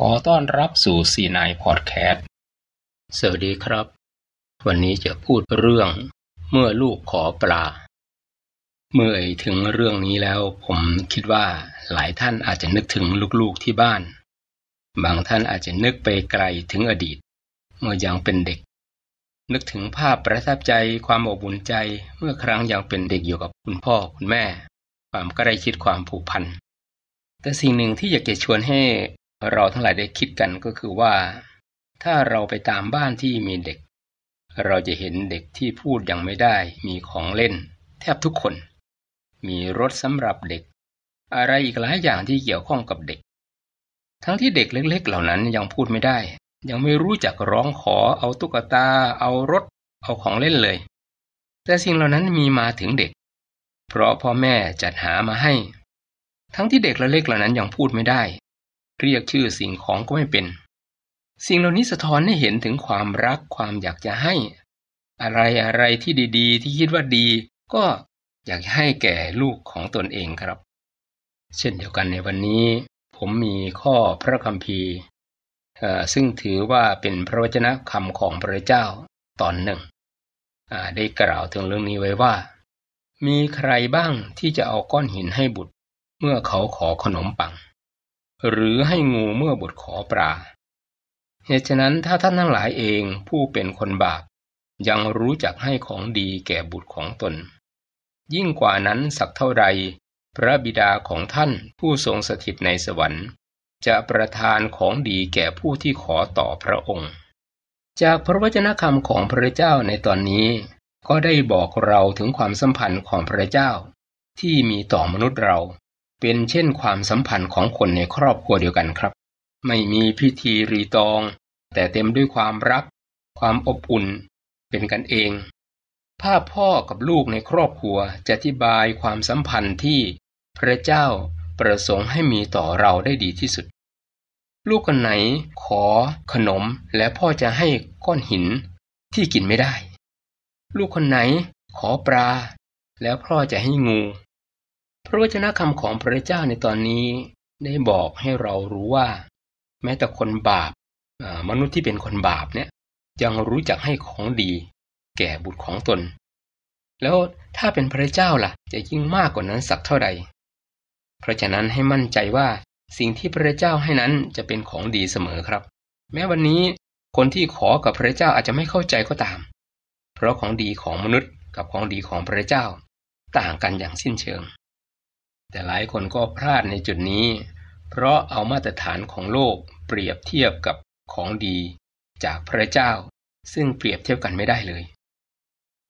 ขอต้อนรับสู่สีนายพอดแคสต์ สวัสดีครับ วันนี้จะพูดเรื่องเมื่อลูกขอปลา เมื่อถึงเรื่องนี้แล้ว ผมคิดว่าหลายท่านอาจจะนึกถึงลูกๆที่บ้าน บางท่านอาจจะนึกไปไกลถึงอดีต เมื่อยังเป็นเด็ก นึกถึงภาพประทับใจความอบอุ่นใจเมื่อครั้งยังเป็นเด็กอยู่กับคุณพ่อคุณแม่ ความใกล้ชิดความผูกพันแต่สิ่งหนึ่งที่อยากจะชวนให้ เราทั้งหลายได้คิดกันก็คือว่า ถ้าเราไปตามบ้านที่มีเด็ก เราจะเห็นเด็กที่พูดยังไม่ได้มีของเล่น แทบทุกคน มีรถสำหรับเด็ก อะไรอีกหลายอย่างที่เกี่ยวข้องกับเด็ก ทั้งที่เด็กเล็ก ๆ เหล่านั้นยังพูดไม่ได้ ยังไม่รู้จักร้องขอเอาตุ๊กตา เอารถ เอาของเล่นเลย แต่สิ่งเหล่านั้นมีมาถึงเด็ก เพราะพ่อแม่จัดหามาให้ ทั้งที่เด็กเล็กเหล่านั้นยังพูดไม่ได้ เรียกชื่อสิ่งของก็ไม่เป็น สิ่งเหล่านี้สะท้อนให้เห็นถึงความรักความอยากจะให้ อะไรอะไรที่ดีๆ ที่คิดว่าดี ก็อยากให้แก่ลูกของตนเองครับ เช่นเดียวกันในวันนี้ ผมมีข้อพระคัมภีร์ซึ่งถือว่าเป็นพระวจนะคำของพระเจ้าตอนหนึ่งได้กล่าวถึงเรื่องนี้ไว้ว่า มีใครบ้างที่จะเอาก้อนหินให้บุตร เมื่อเขาขอขนมปัง หรือให้งูเมื่อบุตรขอปลา เหตุฉะนั้นถ้าท่านทั้งหลายเองผู้เป็นคนบาป ยังรู้จักให้ของดีแก่บุตรของตน ยิ่งกว่านั้นสักเท่าใด พระบิดาของท่านผู้ทรงสถิตในสวรรค์ จะประทานของดีแก่ผู้ที่ขอต่อพระองค์ จากพระวจนะคำของพระเจ้าในตอนนี้ ก็ได้บอกเราถึงความสัมพันธ์ของพระเจ้าที่มีต่อมนุษย์เรา เป็นเช่นความสัมพันธ์ของคนในครอบครัวเดียวกันครับ ไม่มีพิธีรีตอง แต่เต็มด้วยความรัก ความอบอุ่น เป็นกันเอง ภาพพ่อกับลูกในครอบครัวจะอธิบายความสัมพันธ์ที่พระเจ้าประสงค์ให้มีต่อเราได้ดีที่สุด ลูกคนไหนขอขนมและพ่อจะให้ก้อนหินที่กินไม่ได้ ลูกคนไหนขอปลาแล้วพ่อจะให้งู พระวจนะคำของพระเจ้าในตอนนี้ได้บอกให้เรารู้ว่า แม้แต่คนบาปมนุษย์ที่เป็นคนบาปเนี่ยยังรู้จักให้ของดี แก่บุตรของตน แล้วถ้าเป็นพระเจ้าล่ะ จะยิ่งมากกว่านั้นสักเท่าใด เพราะฉะนั้นให้มั่นใจว่าสิ่งที่พระเจ้าให้นั้นจะเป็นของดีเสมอครับ แม้วันนี้คนที่ขอกับพระเจ้าอาจจะไม่เข้าใจก็ตาม เพราะของดีของมนุษย์กับของดีของพระเจ้า ต่างกันอย่างสิ้นเชิง แต่หลายคนก็พลาดในจุดนี้ เพราะเอามาตรฐานของโลกเปรียบเทียบกับของดีจากพระเจ้า ซึ่งเปรียบเทียบกันไม่ได้เลย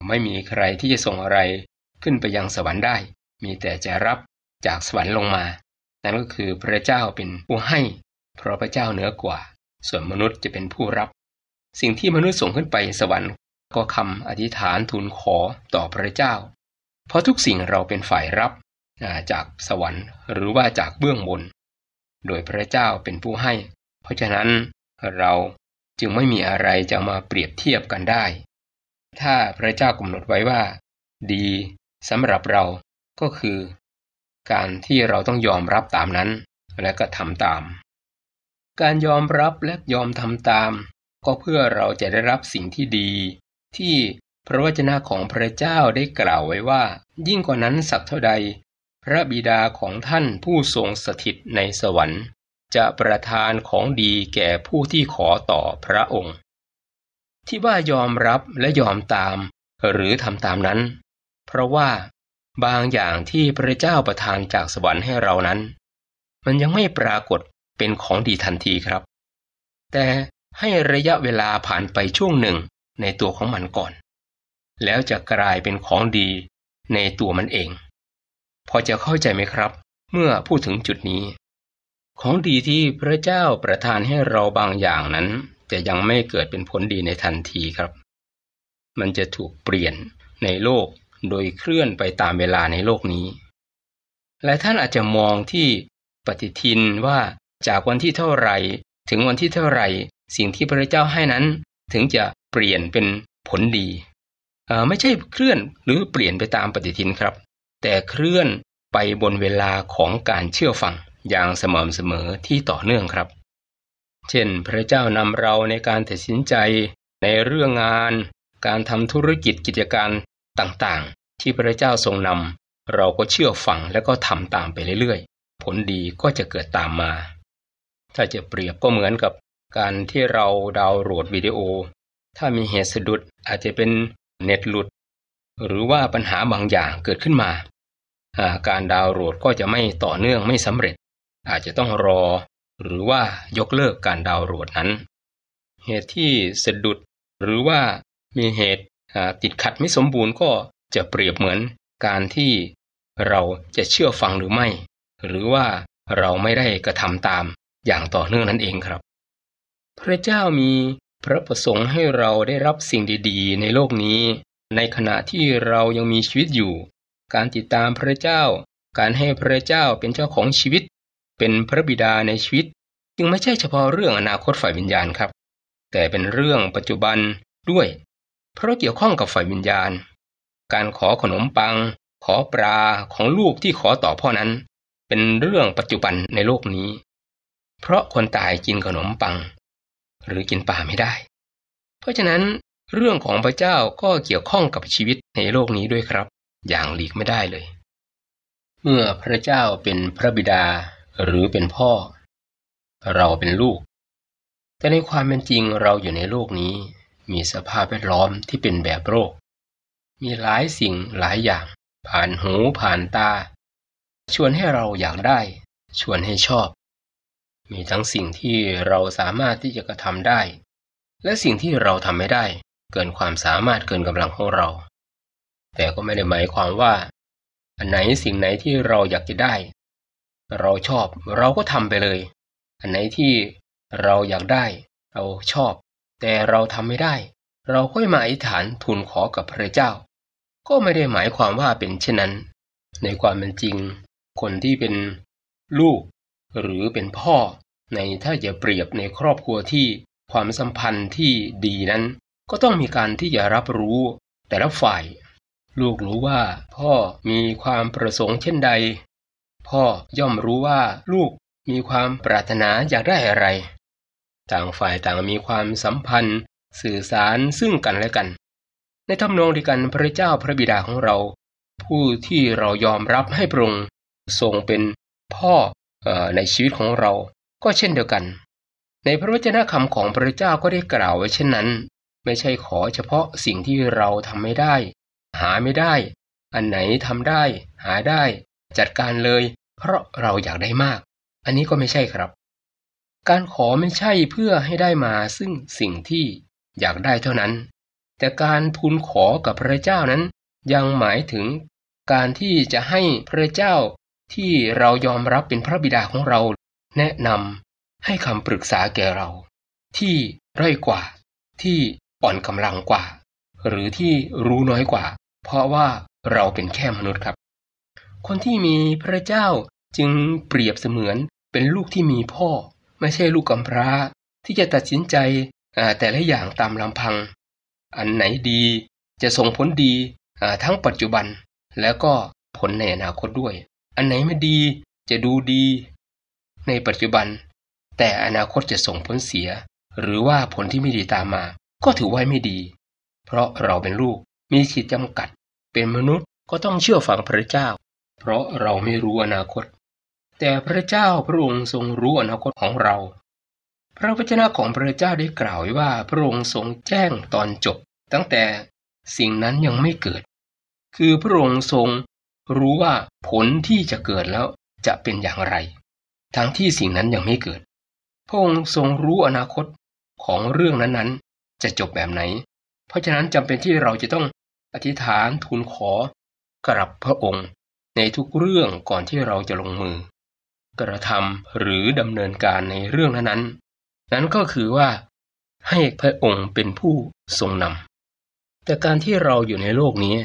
ไม่มีใครที่จะส่งอะไรขึ้นไปยังสวรรค์ได้ มีแต่จะรับจากสวรรค์ลงมา นั่นก็คือพระเจ้าเป็นผู้ให้ เพราะพระเจ้าเหนือกว่า ส่วนมนุษย์จะเป็นผู้รับ สิ่งที่มนุษย์ส่งขึ้นไปสวรรค์ก็คำอธิษฐานทูลขอต่อพระเจ้า เพราะทุกสิ่งเราเป็นฝ่ายรับ จากสวรรค์หรือว่าจากเบื้องบน โดยพระเจ้าเป็นผู้ให้ เพราะฉะนั้นเราจึงไม่มีอะไรจะมาเปรียบเทียบกันได้ ถ้าพระเจ้ากำหนดไว้ว่า ดีสำหรับเราก็คือ การที่เราต้องยอมรับตามนั้น และก็ทำตาม การยอมรับและยอมทำตาม ก็เพื่อเราจะได้รับสิ่งที่ดี ที่พระวจนะของพระเจ้าได้กล่าวไว้ว่า ยิ่งกว่านั้นสักเท่าใด พระบิดาของท่านผู้ทรงสถิตในสวรรค์ จะประทานของดีแก่ผู้ที่ขอต่อพระองค์ ที่ว่ายอมรับและยอมตามหรือทำตามนั้น เพราะว่าบางอย่างที่พระเจ้าประทานจากสวรรค์ให้เรานั้น มันยังไม่ปรากฏเป็นของดีทันทีครับ แต่ให้ระยะเวลาผ่านไปช่วงหนึ่งในตัวของมันก่อน แล้วจะกลายเป็นของดีในตัวมันเอง พอจะเข้าใจไหมครับ เมื่อพูดถึงจุดนี้ ของดีที่พระเจ้าประทานให้เราบางอย่างนั้น จะยังไม่เกิดเป็นผลดีในทันทีครับ มันจะถูกเปลี่ยนในโลกโดยเคลื่อนไปตามเวลาในโลกนี้หลายท่านอาจจะมองที่ปฏิทินว่าจากวันที่เท่าไหร่ถึงวันที่เท่าไหร่สิ่งที่พระเจ้าให้นั้น ถึงจะเปลี่ยนเป็นผลดี ไม่ใช่เคลื่อนหรือเปลี่ยนไปตามปฏิทินครับ แต่เคลื่อนไปบนเวลาของการเชื่อฟังอย่างสม่ำเสมอที่ต่อเนื่องครับ เช่น พระเจ้านำเราในการตัดสินใจในเรื่องงาน การทำธุรกิจกิจการต่างๆ ที่พระเจ้าทรงนำเราก็เชื่อฟังแล้วก็ทำตามไปเรื่อยๆ ผลดีก็จะเกิดตามมา ถ้าจะเปรียบก็เหมือนกับการที่เราดาวน์โหลดวิดีโอ ถ้ามีเหตุสะดุดอาจจะเป็นเน็ตหลุด หรือว่าปัญหาบางอย่างเกิดขึ้นมา การดาวน์โหลดก็จะไม่ต่อเนื่องไม่สำเร็จ อาจจะต้องรอ หรือว่ายกเลิกการดาวน์โหลดนั้น เหตุที่สะดุดหรือว่ามีเหตุติดขัดไม่สมบูรณ์ก็จะเปรียบเหมือนการที่เราจะเชื่อฟังหรือไม่ หรือว่าเราไม่ได้กระทำตามอย่างต่อเนื่องนั่นเองครับ พระเจ้ามีพระประสงค์ให้เราได้รับสิ่งดี ๆ ในโลกนี้ ในขณะที่เรายังมีชีวิตอยู่ การติดตามพระเจ้า การให้พระเจ้าเป็นเจ้าของชีวิต เป็นพระบิดาในชีวิต จึงไม่ใช่เฉพาะเรื่องอนาคตฝ่ายวิญญาณครับ แต่เป็นเรื่องปัจจุบันด้วย เพราะเกี่ยวข้องกับฝ่ายวิญญาณ การขอขนมปัง ขอปลาของลูกที่ขอต่อพ่อนั้น เป็นเรื่องปัจจุบันในโลกนี้ เพราะคนตายกินขนมปัง หรือกินป่าไม่ได้ เพราะฉะนั้น เรื่องของพระเจ้าก็เกี่ยวข้องกับชีวิตในโลกนี้ด้วยครับ อย่างหลีกไม่ได้เลย เมื่อพระเจ้าเป็นพระบิดาหรือเป็นพ่อ เราเป็นลูก แต่ในความเป็นจริงเราอยู่ในโลกนี้ มีสภาพแวดล้อมที่เป็นแบบโรคมีหลายสิ่งหลายอย่าง ผ่านหูผ่านตา ชวนให้เราอยากได้ ชวนให้ชอบ มีทั้งสิ่งที่เราสามารถที่จะกระทำได้ และสิ่งที่เราทำไม่ได้ เกินความสามารถเกินกำลังของเรา แต่ก็ไม่ได้หมายความว่า อันไหนสิ่งไหนที่เราอยากจะได้ เราชอบเราก็ทำไปเลย อันไหนที่เราอยากได้ เราชอบ แต่เราทำไม่ได้ เราก็มาอธิษฐานทูลขอกับพระเจ้า ก็ไม่ได้หมายความว่าเป็นเช่นนั้น ในความเป็นจริง คนที่เป็นลูก หรือเป็นพ่อในถ้าจะเปรียบในครอบครัวที่ความสัมพันธ์ที่ดีนั้น ก็ต้องมีการที่จะรับรู้แต่ละฝ่าย ลูกรู้ว่าพ่อมีความประสงค์เช่นใด พ่อย่อมรู้ว่าลูกมีความปรารถนาอยากได้อะไร ต่างฝ่ายต่างมีความสัมพันธ์ สื่อสารซึ่งกันและกัน ในทำนองเดียวกันพระเจ้าพระบิดาของเรา ผู้ที่เรายอมรับให้พระองค์ทรงเป็นพ่อในชีวิตของเราก็เช่นเดียวกัน ในพระวจนะคำของพระเจ้าก็ได้กล่าวไว้เช่นนั้น ไม่ใช่ขอเฉพาะสิ่งที่เราทำไม่ได้ หาไม่ได้ อันไหนทำได้ หาได้ จัดการเลย เพราะเราอยากได้มาก อันนี้ก็ไม่ใช่ครับ การขอไม่ใช่เพื่อให้ได้มาซึ่งสิ่งที่อยากได้เท่านั้น แต่การทูลขอกับพระเจ้านั้น ยังหมายถึงการที่จะให้พระเจ้าที่เรายอมรับเป็นพระบิดาของเรา แนะนำให้คำปรึกษาแก่เรา ที่ร้อยกว่าที่ อ่อนกำลังกว่า หรือที่รู้น้อยกว่า เพราะว่าเราเป็นแค่มนุษย์ครับ คนที่มีพระเจ้าจึงเปรียบเสมือนเป็นลูกที่มีพ่อ ไม่ใช่ลูกกำพร้า ที่จะตัดสินใจแต่ละอย่างตามลำพัง อันไหนดีจะส่งผลดีทั้งปัจจุบัน แล้วก็ผลในอนาคตด้วย อันไหนไม่ดีจะดูดี ในปัจจุบัน แต่อนาคตจะส่งผลเสีย หรือว่าผลที่ไม่ดีตามมา ก็ถือว่าไม่ดี เพราะเราเป็นลูกมีขีดจำกัด เป็นมนุษย์ก็ต้องเชื่อฟังพระเจ้า เพราะเราไม่รู้อนาคต แต่พระเจ้าพระองค์ทรงรู้อนาคตของเรา พระวจนะของพระเจ้าได้กล่าวไว้ว่าพระองค์ทรงแจ้งตอนจบ ตั้งแต่สิ่งนั้นยังไม่เกิด คือพระองค์ทรงรู้ว่าผลที่จะเกิดแล้วจะเป็นอย่างไร ทั้งที่สิ่งนั้นยังไม่เกิด พระองค์ทรงรู้อนาคตของเรื่องนั้นๆ จะจบแบบไหน เพราะฉะนั้นจำเป็นที่เราจะต้องอธิษฐานทูลขอกรับพระองค์ ในทุกเรื่องก่อนที่เราจะลงมือ กระทำหรือดำเนินการในเรื่องนั้นๆนั้นก็คือว่าให้พระองค์เป็นผู้ทรงนำแต่การที่เราอยู่ในโลกนี้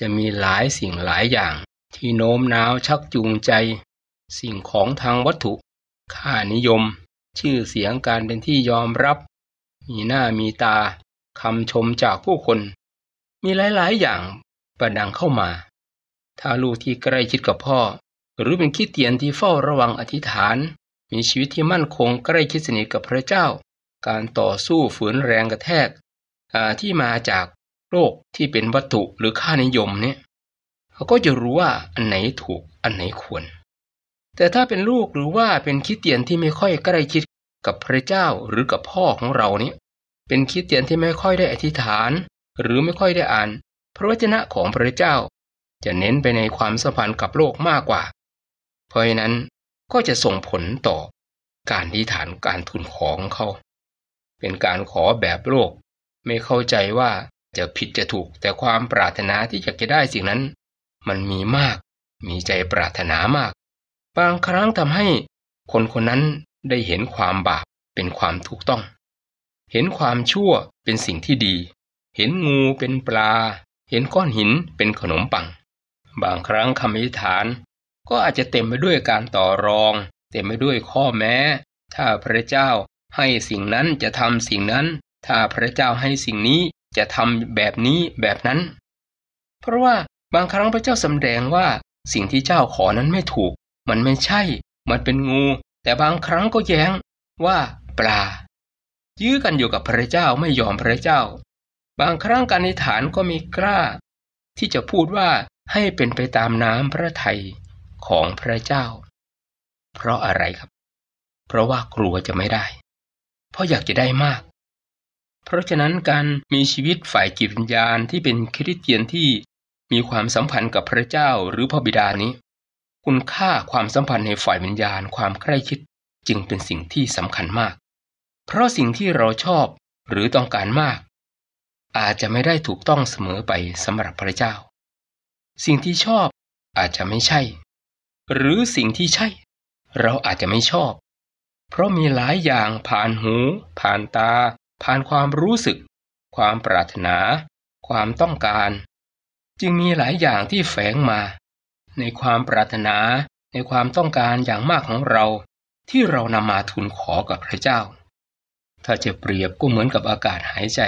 จะมีหลายสิ่งหลายอย่างที่โน้มน้าวชักจูงใจ สิ่งของทางวัตถุ ค่านิยม ชื่อเสียงการเป็นที่ยอมรับ มีหน้ามีตาคำชมจากผู้คน มีหลายๆ อย่างประดังเข้ามา ถ้าลูกที่ใกล้ชิดกับพ่อ หรือเป็นคิดเตียนที่เฝ้าระวังอธิษฐาน มีชีวิตที่มั่นคงใกล้ชิดสนิทกับพระเจ้า การต่อสู้ฝืนแรงกระแทกที่มาจากโลกที่เป็นวัตถุหรือค่านิยมเนี่ยเขาก็จะรู้ว่าอันไหนถูกอันไหนควร แต่ถ้าเป็นลูกหรือว่าเป็นคิดเตียนที่ไม่ค่อยใกล้ชิด กับพระเจ้าหรือกับพ่อของเราเนี่ยเป็นคิดเตียนที่ไม่ค่อยได้อธิษฐาน หรือไม่ค่อยได้อ่าน พระวจนะของพระเจ้า จะเน้นไปในความสัมพันธ์กับโลกมากกว่า เพราะฉะนั้นก็จะส่งผลต่อการอธิษฐานการทุนของเขา เป็นการขอแบบโลก ไม่เข้าใจว่าจะผิดจะถูกแต่ความปรารถนาที่อยากจะได้สิ่งนั้น มันมีมาก มีใจปรารถนามาก บางครั้งทำให้คนคนนั้น ได้เห็นความบาปเป็นความถูกต้อง เห็นความชั่วเป็นสิ่งที่ดี เห็นงูเป็นปลา เห็นก้อนหินเป็นขนมปัง บางครั้งคำอธิษฐาน ก็อาจจะเต็มไปด้วยการต่อรอง เต็มไปด้วยข้อแม้ ถ้าพระเจ้าให้สิ่งนั้นจะทำสิ่งนั้น ถ้าพระเจ้าให้สิ่งนี้จะทำแบบนี้แบบนั้น เพราะว่าบางครั้งพระเจ้าสำแดงว่าสิ่งที่เจ้าขอนั้นไม่ถูก มันไม่ใช่ มันเป็นงู แต่บางครั้งก็แย้งว่าปลา ยื้อกันอยู่กับพระเจ้าไม่ยอมพระเจ้า บางครั้งการนิฐานก็มีกล้า ที่จะพูดว่าให้เป็นไปตามน้ำพระทัยของพระเจ้า เพราะอะไรครับ เพราะว่ากลัวจะไม่ได้ เพราะอยากจะได้มาก เพราะฉะนั้นการมีชีวิตฝ่ายจิตวิญญาณที่เป็นคริสเตียนที่มีความสัมพันธ์กับพระเจ้าหรือพระบิดานี้ คุณค่าความสัมพันธ์ในฝ่ายวิญญาณความใกล้ชิดจึงเป็นสิ่งที่สำคัญมาก เพราะสิ่งที่เราชอบหรือต้องการมาก อาจจะไม่ได้ถูกต้องเสมอไปสำหรับพระเจ้า สิ่งที่ชอบอาจจะไม่ใช่ หรือสิ่งที่ใช่ เราอาจจะไม่ชอบ เพราะมีหลายอย่างผ่านหู ผ่านตา ผ่านความรู้สึก ความปรารถนา ความต้องการ จึงมีหลายอย่างที่แฝงมา ในความปรารถนาในความต้องการอย่างมากของเรา ที่เรานำมาทูลขอกับพระเจ้า ถ้าจะเปรียบก็เหมือนกับอากาศหายใจ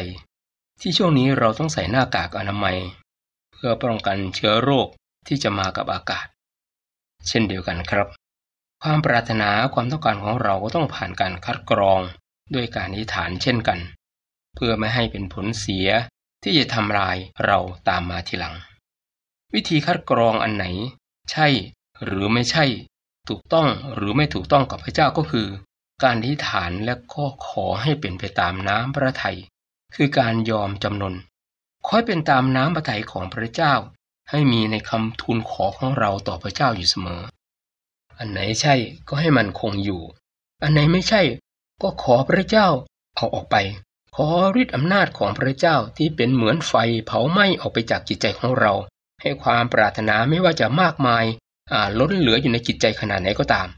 ที่ช่วงนี้เราต้องใส่หน้ากากอนามัย เพื่อป้องกันเชื้อโรคที่จะมากับอากาศ เช่นเดียวกันครับ ความปรารถนาความต้องการของเราก็ต้องผ่านการคัดกรองด้วยการอธิษฐานเช่นกัน เพื่อไม่ให้เป็นผลเสียที่จะทำลายเราตามมาทีหลัง วิธีคัดกรองอันไหน ใช่ หรือไม่ใช่ ถูกต้องหรือไม่ถูกต้องกับพระเจ้าก็คือ การที่ฐานและก็ขอให้เป็นไปตามน้ำพระทัยคือการยอมจำนนคอยเป็นตามน้ำพระทัยของพระเจ้า ให้มีในคำทูลขอของเราต่อพระเจ้าอยู่เสมอ อันไหนใช่ก็ให้มันคงอยู่ อันไหนไม่ใช่ ก็ขอพระเจ้าเอาออกไป ขอฤทธิอำนาจของพระเจ้าที่เป็นเหมือนไฟเผาไหม้ออกไปจากจิตใจของเรา ให้ความปรารถนาไม่ว่าจะมากมายล้นเหลืออยู่ในจิตใจขนาดไหนก็ตาม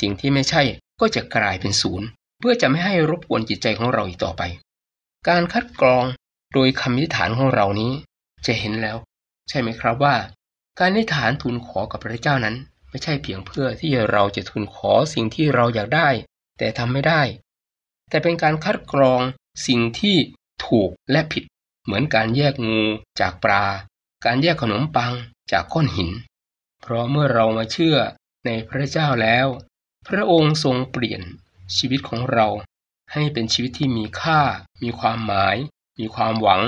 สิ่งที่ไม่ใช่ก็จะกลายเป็นศูนย์ เพื่อจะไม่ให้รบกวนจิตใจของเราอีกต่อไป การคัดกรองโดยคำนิฐานของเรานี้ จะเห็นแล้ว ใช่ไหมครับว่า การนิฐานทูลขอกับพระเจ้านั้น ไม่ใช่เพียงเพื่อที่เราจะทูลขอสิ่งที่เราอยากได้ แต่ทำไม่ได้ แต่เป็นการคัดกรองสิ่งที่ถูกและผิด เหมือนการแยกงูจากปลา การแยกขนมปังจากก้อนหิน เพราะเมื่อเรามาเชื่อในพระเจ้าแล้ว พระองค์ทรงเปลี่ยนชีวิตของเรา ให้เป็นชีวิตที่มีค่า มีความหมาย มีความหวัง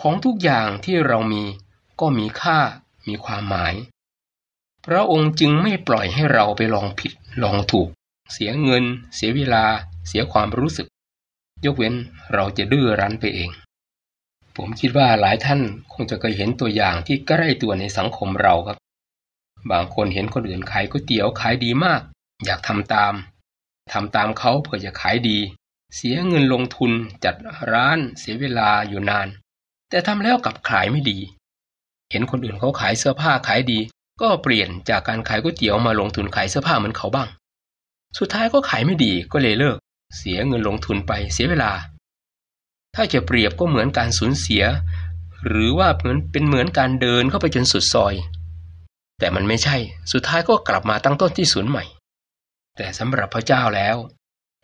ของทุกอย่างที่เรามีก็มีค่า มีความหมาย พระองค์จึงไม่ปล่อยให้เราไปลองผิดลองถูก เสียเงิน เสียเวลา เสียความรู้สึก ยกเว้นเราจะดื้อรั้นไปเอง ผมคิดว่าหลายท่านคงจะเคยเห็นตัวอย่างที่ใกล้ตัวในสังคมเราครับ บางคนเห็นคนอื่นขายก๋วยเตี๋ยวขายดีมาก อยากทำตามทำตามเขาเพื่อจะขายดี เสียเงินลงทุนจัดร้านเสียเวลาอยู่นาน แต่ทำแล้วกลับขายไม่ดี เห็นคนอื่นเขาขายเสื้อผ้าขายดี ก็เปลี่ยนจากการขายก๋วยเตี๋ยวมาลงทุนขายเสื้อผ้าเหมือนเขาบ้าง สุดท้ายก็ขายไม่ดีก็เลยเลิก เสียเงินลงทุนไปเสียเวลา ถ้าจะเปรียบก็เหมือนการสูญเสีย หรือว่าเหมือนเป็นเหมือนการเดินเข้าไปจนสุดซอย แต่มันไม่ใช่ สุดท้ายก็กลับมาตั้งต้นที่ศูนย์ใหม่ แต่สำหรับพระเจ้าแล้ว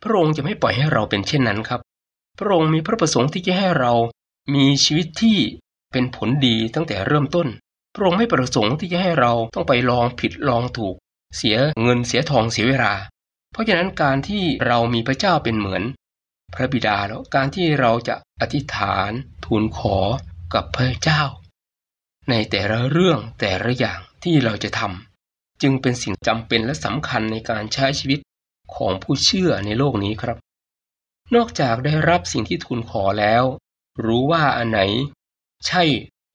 พระองค์จะไม่ปล่อยให้เราเป็นเช่นนั้นครับ พระองค์มีพระประสงค์ที่จะให้เรามีชีวิตที่เป็นผลดีตั้งแต่เริ่มต้น พระองค์ไม่ประสงค์ที่จะให้เราต้องไปลองผิดลองถูก เสียเงินเสียทองเสียเวลา เพราะฉะนั้นการที่เรามีพระเจ้าเป็นเหมือน พระบิดาแล้วการที่เราจะอธิษฐานทูลขอกับพระเจ้า ในแต่ละเรื่องแต่ละอย่างที่เราจะทำจึงเป็นสิ่งจำเป็นและสำคัญในการใช้ชีวิตของผู้เชื่อในโลกนี้ครับ นอกจากได้รับสิ่งที่ทูลขอแล้ว รู้ว่าอันไหน ใช่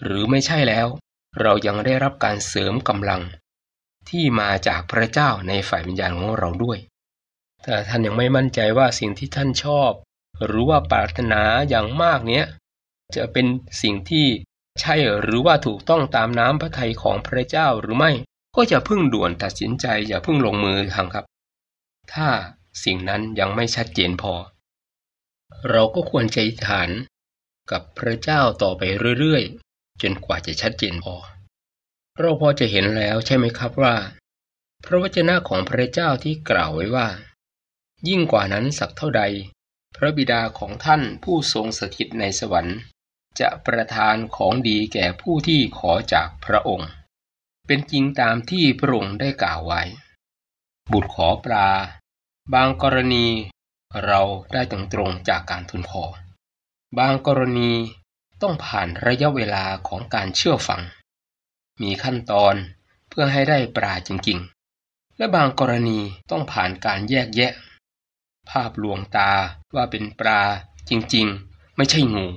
หรือไม่ใช่แล้ว เรายังได้รับการเสริมกำลัง ที่มาจากพระเจ้าในฝ่ายวิญญาณของเราด้วย แต่ท่านยังไม่มั่นใจว่าสิ่งที่ท่านชอบ หรือว่าปรารถนาอย่างมากเนี้ยจะเป็นสิ่งที่ใช่หรือว่าถูกต้องตามน้ำพระทัยของพระเจ้าหรือไม่ ก็จะพึ่งด่วนตัดสินใจอย่าพึ่งลงมือทำครับ ถ้าสิ่งนั้นยังไม่ชัดเจนพอ เราก็ควรใจฐานกับพระเจ้าต่อไปเรื่อยๆ จนกว่าจะชัดเจนพอ เราพอจะเห็นแล้วใช่ไหมครับว่า พระวจนะของพระเจ้าที่กล่าวไว้ว่า ยิ่งกว่านั้นสักเท่าใด พระบิดาของท่านผู้ทรงสถิตในสวรรค์ จะประทานของดีแก่ผู้ที่ขอจากพระองค์ เป็นจริงตามที่พระองค์ได้กล่าวไว้ บุตรขอปลา บางกรณีเราได้ตรงตรงจากการทุนขอบางกรณีต้องผ่านระยะเวลาของการเชื่อฟัง มีขั้นตอนเพื่อให้ได้ปลาจริงๆ และบางกรณีต้องผ่านการแยกแยะ ภาพลวงตาว่าเป็นปลาจริงๆ ไม่ใช่งู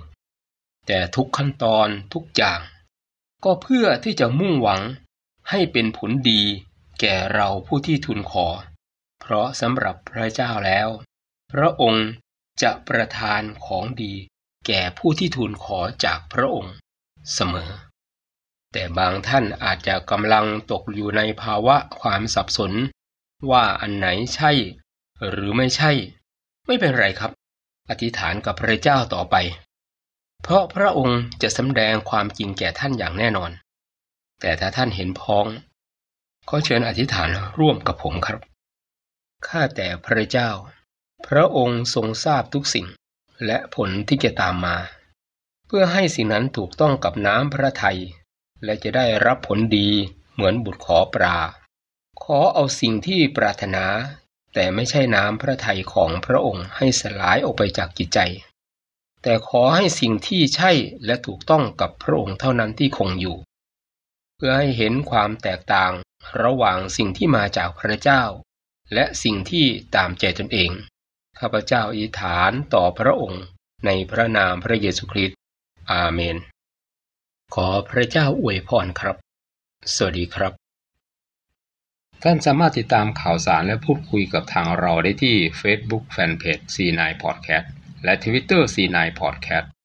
แต่ทุกขั้นตอนทุกอย่าง ก็เพื่อที่จะมุ่งหวังให้เป็นผลดีแก่เราผู้ที่ทูลขอ เพราะสำหรับพระเจ้าแล้ว พระองค์จะประทานของดีแก่ผู้ที่ทูลขอจากพระองค์เสมอ แต่บางท่านอาจจะกำลังตกอยู่ในภาวะความสับสน ว่าอันไหนใช่ หรือไม่ใช่ ไม่เป็นไรครับ อธิษฐานกับพระเจ้าต่อไป เพราะพระองค์จะสำแดงความจริงแก่ท่านอย่างแน่นอน แต่ถ้าท่านเห็นพ้อง ขอเชิญอธิษฐานร่วมกับผมครับข้าแต่พระเจ้า พระองค์ทรงทราบทุกสิ่งและผลที่จะตามมา เพื่อให้สิ่งนั้นถูกต้องกับน้ำพระทัยและจะได้รับผลดีเหมือนบุตรขอปลาขอเอาสิ่งที่ปรารถนา แต่ไม่ใช่น้ำพระทัยของพระองค์ให้สลายออกไปจากจิตใจ แต่ขอให้สิ่งที่ใช่และถูกต้องกับพระองค์เท่านั้นที่คงอยู่ เพื่อให้เห็นความแตกต่างระหว่างสิ่งที่มาจากพระเจ้า และสิ่งที่ตามใจตนเอง ข้าพเจ้าอิฐานต่อพระองค์ในพระนามพระเยซูคริสต์ อาเมน ขอพระเจ้าอวยพรครับ สวัสดีครับ ท่านสามารถติดตามข่าวสารและพูดคุยกับทางเราได้ที่ Facebook Fanpage C9 Podcast และ Twitter C9 Podcast